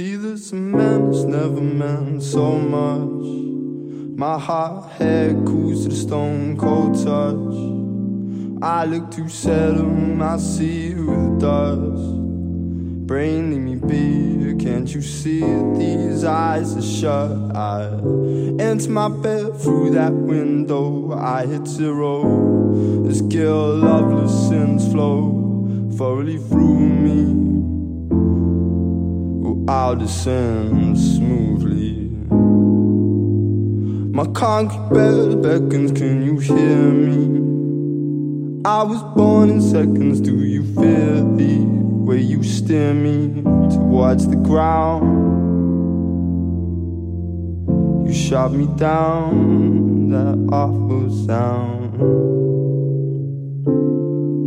See, this man has never meant so much. My hot head cools to the stone cold touch. I look to settle, I see you with dust. Brain, leave me be. Can't you see it? These eyes are shut. I enter my bed through that window. I hit zero. This girl, loveless sins flow thoroughly through me. I'll descend smoothly. My concrete bed beckons, can you hear me? I was born in seconds, do you feel the way you steer me towards the ground? You shot me down, that awful sound.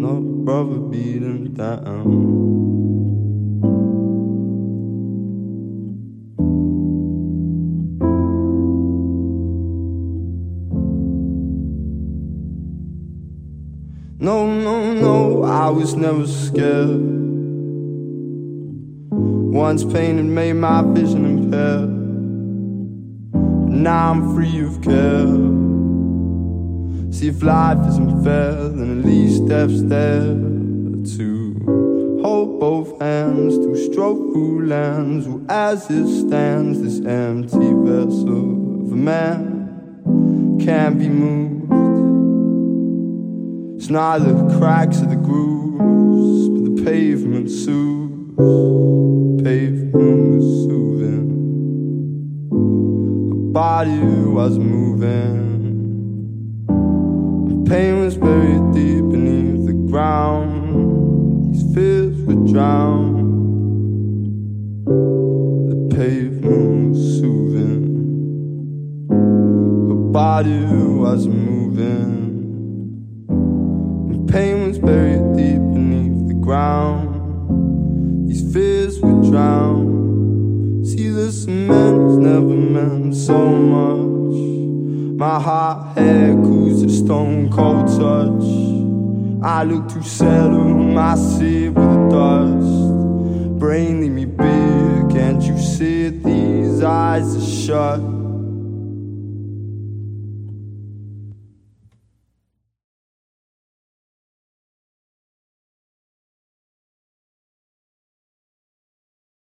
No brother beating down. No, no, no, I was never scared. Once pain had made my vision impaired. But now I'm free of care. See, if life isn't fair, then at least death's there to hold both hands, to stroke through lands. Well, as it stands, this empty vessel of a man can't be moved. It's not the cracks of the grooves, but the pavement soothes. Pavement was soothing. Her body was moving. The pain was buried deep beneath the ground. These fears would drown. The pavement was soothing. Her body was moving was buried deep beneath the ground. These fears would drown. See, the cement has never meant so much. My hot hair cools to stone cold touch. I look to settle my seat with the dust. Brain, leave me big, can't you see? These eyes are shut.